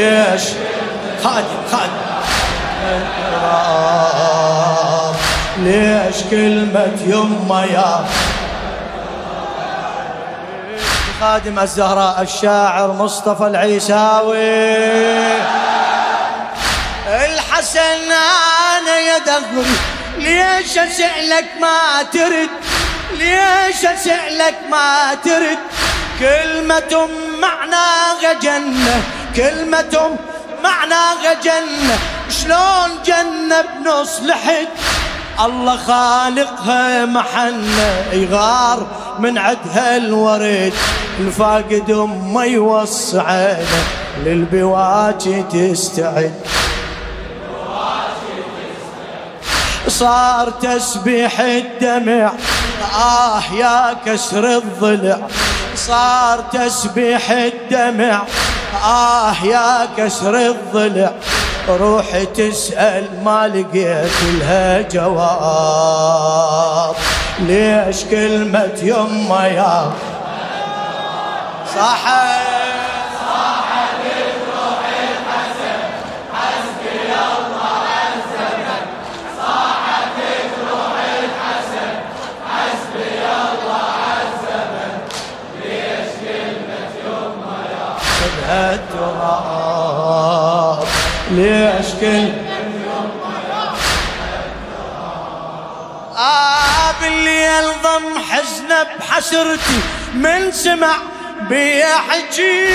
ليش؟ خادم خادم ليش كلمة يما يا؟ خادم الزهراء الشاعر مصطفى العيساوي. الحسن أنا يا دغري ليش اسالك ما ترد؟ ليش اسالك ما ترد؟ كلمة معناها جنة. كلمة معناها جنة شلون جنة بنص لحد الله خالقها محنة يغار من عدها الورد الفاقد أمه يوصعنا للبواجي تستعد. صار تسبيح الدمع. آه يا كسر الضلع. صار تسبيح الدمع. آه يا كسر الضلع روح تسأل ما لقيت لها جواب. ليش كلمة يما يا؟ صاحب! بحسرتي من سمع بيا حجي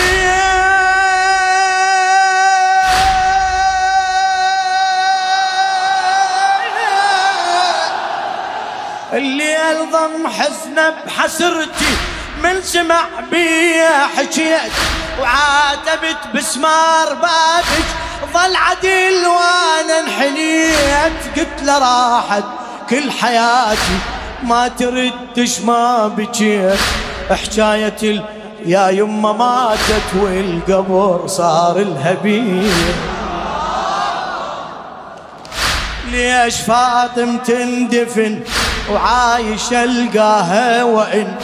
الليل ضم حزنه بحسرتي من سمع بيا حكيت وعاتبت بسمار بابك ظل عدل وأنا انحنيت. قلت له راحت كل حياتي. ما تردش ما بكيت حكاية يا يمه ماتت والقبر صار الهبيل. ليش فاطم تندفن وعايش ألقاها وإن؟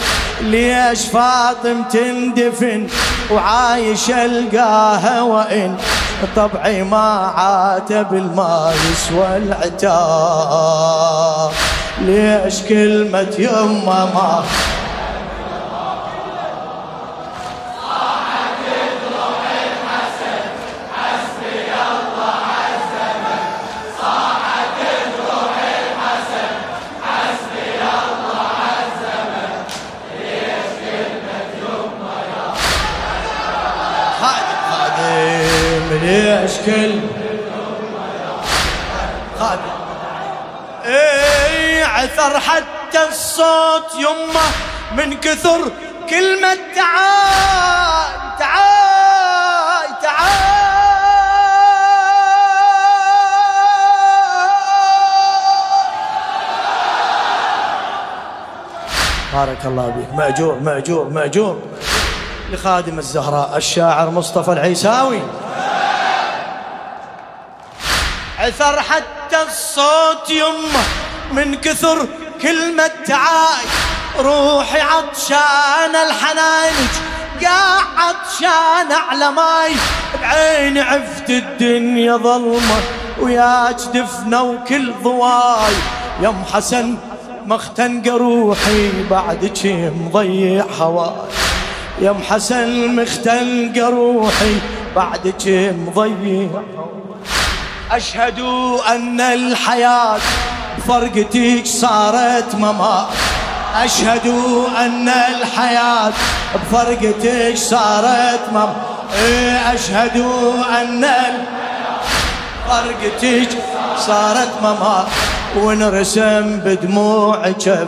ليش فاطم تندفن وعايش ألقاها وإن؟ طبعي ما عاتب الما يسوى العتاب ليش كلمة يما ما ليش كل خادم. اي عثر حتى الصوت يمه من كثر كلمة تعال تعال تعال. بارك الله بك مأجور مأجور مأجور. لخادم الزهراء الشاعر مصطفى العيساوي. عثر حتى الصوت يمه من كثر كلمة تعاي روحي عطشان الحنانج قاع عطشان على ماي بعيني عفت الدنيا ظلمة وياك دفنة وكل ضواي. يم حسن مختنق روحي بعدك مضيع هواي. يم حسن مختنق روحي بعدك مضيع أشهد أن الحياة بفرقتك صارت ممات أشهد أن الحياة بفرقتك صارت ممات إيه، أشهد أن فرقتك صارت ممات ونرسم بدموع كف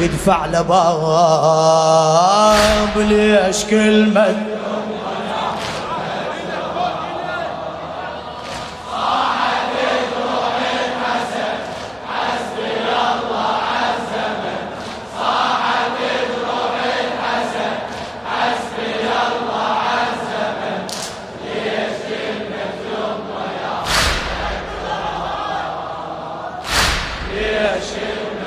يدفع لباب ليش كلمة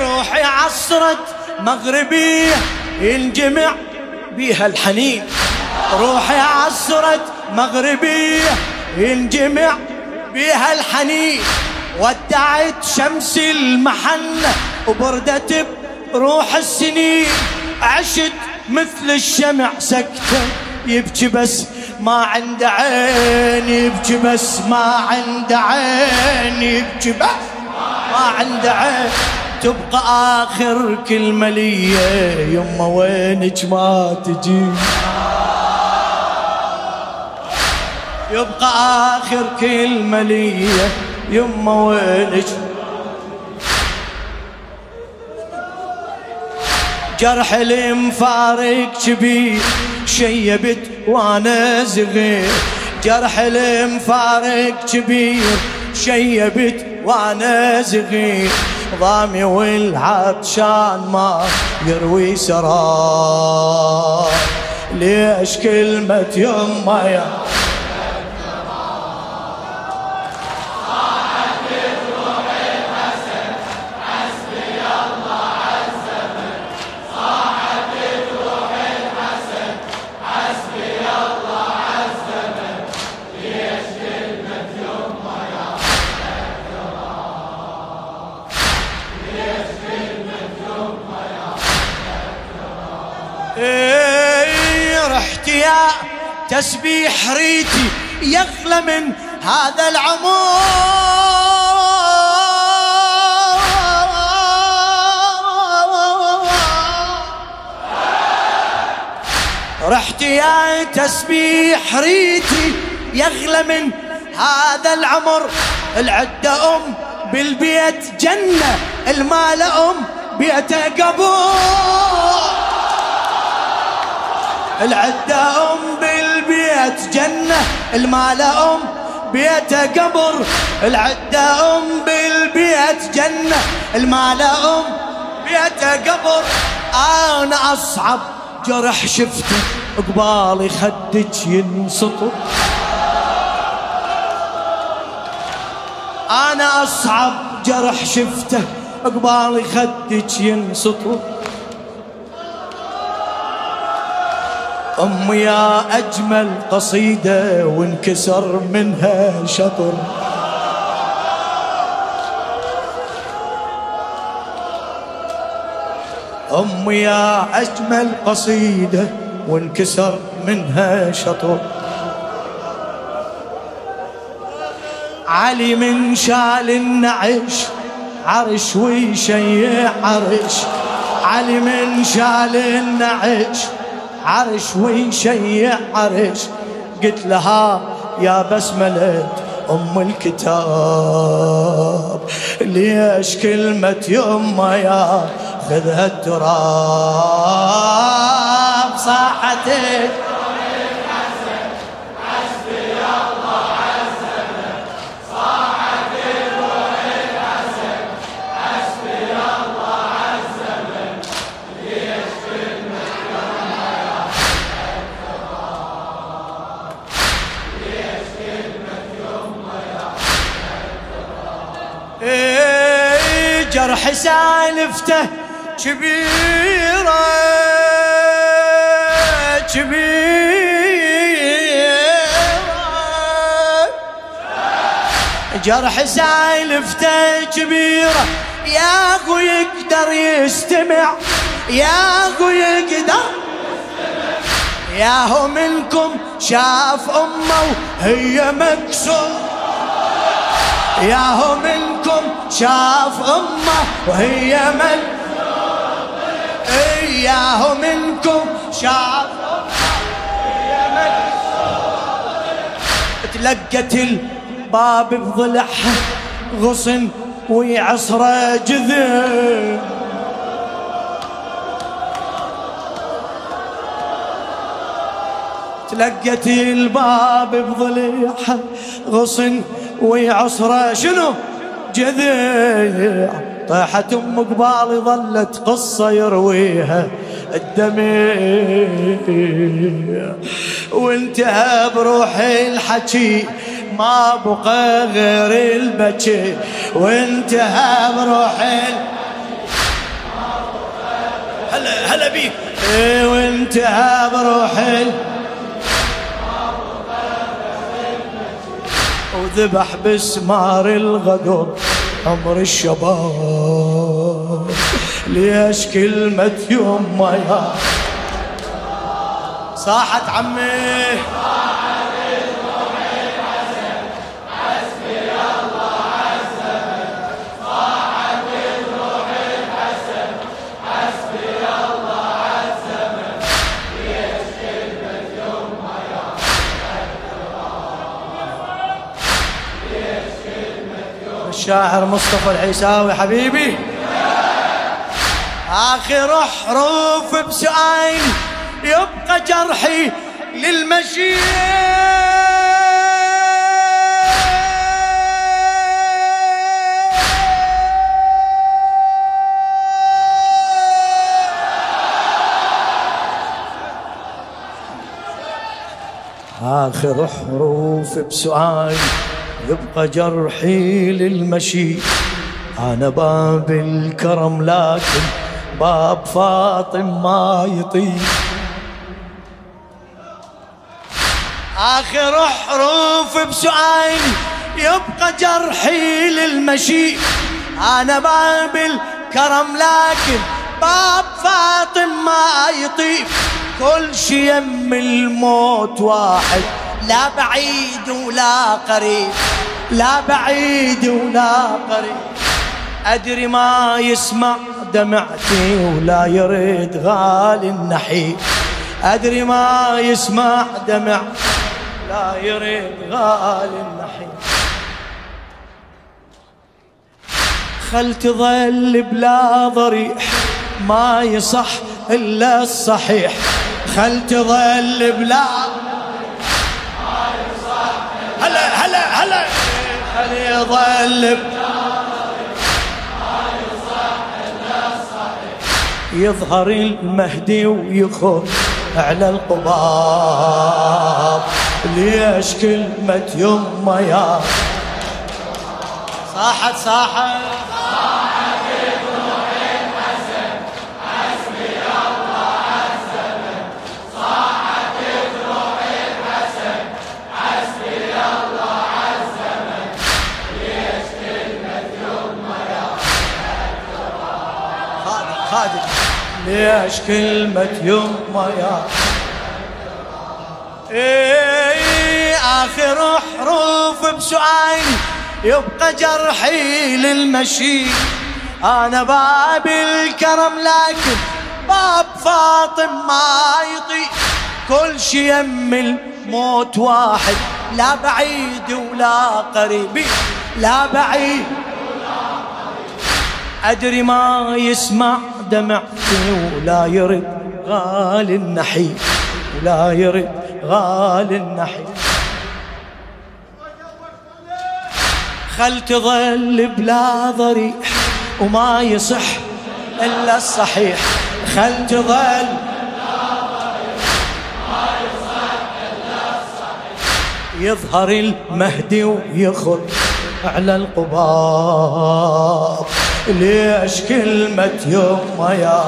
روحي عصرت مغربية الجمع بيها الحنين. روحي عصرت مغربية ينجمع بيها الحنين. ودعت شمس المحنة وبردت بروح السنين. عشت مثل الشمع سكتة يبكي بس ما عنده عين يبكي بس ما عنده عين يبكي بس. ما عنده عين تبقى آخر كلمة لي يما وينك ما تجي؟ يبقى آخر كلمة لي يما وينك؟ جرح المفارق كبير شيبت وأنا صغير جرح المفارق كبير. شيبت وأنا صغير ضامي والعطشان ما يروي سرار. ليش كلمة يما يا تسبيح ريتي يغلى من هذا العمر. رحت يا تسبيح ريتي يغلى من هذا العمر. العدة أم بالبيت جنة المال أم بيته قبور. العدة أم بالبيت جنة المال أم بيته قبر العدة أم بالبيت جنة المال أم بيته قبر. أنا أصعب جرح شفته قبالي خدك ينسطر أنا أصعب جرح شفته قبالي خدك ينسطر أم يا أجمل قصيدة وانكسر منها شطر. أم يا أجمل قصيدة وانكسر منها شطر. علي من شال النعش عرش ويشيع عرش. علي من شال النعش عرش ويشيع عرش. قلت لها يا بسملة أم الكتاب ليش كلمة يما يا خذها التراب؟ صاحتك سالفته كبيرة كبيرة. جرح سالفته كبيرة يا اخو يقدر يستمع يا اخو يقدر. ياهو منكم شاف أمه وهي مكسور. ياهو منكم شاف أمة وهي من؟ ياهو منكم شاف تلقت الباب بضلعها غصن ويعصره جذب. تلقت الباب بضلعها غصن ويعصره شنو؟ جذيع. طاحت أم قبالي ظلت قصة يرويها الدميع. وانتهى بروحي الحكي ما بقى غير البكي وانتهى بروحي هلا هلا بيك. اي وانتهى بروحي وذبح بسمار الغدر. عمر الشباب ليش كلمة يما يا صاحت عمي. الشاعر مصطفى العيساوي حبيبي. آخر حروف بسؤال يبقى جرحي للمشي آخر حروف بسؤال يبقى جرحي للمشي. أنا باب الكرم لكن باب فاطم ما يطيب آخر حروف بسؤال يبقى جرحي للمشي. أنا باب الكرم لكن باب فاطم ما يطيب كل شي يم الموت واحد. لا بعيد ولا قريب لا بعيد ولا قريب. أدري ما يسمع دمعتي ولا يريد غالي النحيب. أدري ما يسمع دمع لا يريد غالي النحيب. خل تظل بلا ضريح ما يصح إلا الصحيح. خل تظل بلا هلا هلا خل يظل يظهر المهدي ويخر على القباب ليش كلمة يما يا صاحت صاحت. خادم ليش كلمة يما يا إيه آخر حروف بسؤال يبقى جرحي للمشي. أنا باب الكرم لكن باب فاطم ما يطيق. كل شي يم الموت واحد لا بعيد ولا قريب. لا بعيد. أدري ما يسمع دمعتي ولا يرد غالي النحيب ولا يرد غالي النحيب خل تظل بلا ضريح وما يصح إلا الصحيح. خل تظل يظهر المهدي ويخر على القباب. ليش كلمة يما يا